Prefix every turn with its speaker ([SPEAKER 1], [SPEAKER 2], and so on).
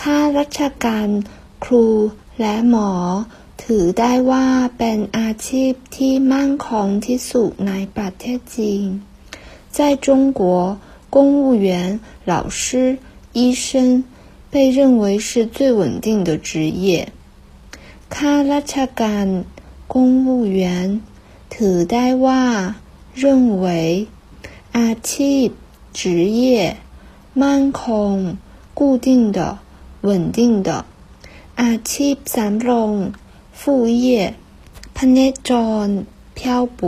[SPEAKER 1] ข้าราชการครูและหมอ ถือได้ว่าเป็นอาชีพที่มั่นคงที่สุดในประเทศจีน在中国公务员老师医生被认为是最稳定的职业ข้าราชการ公务员ถือได้ว่า认为อาชีพ职业มั่นคง固定的 稳定的อาชีพสำรอง副业พเนจร漂泊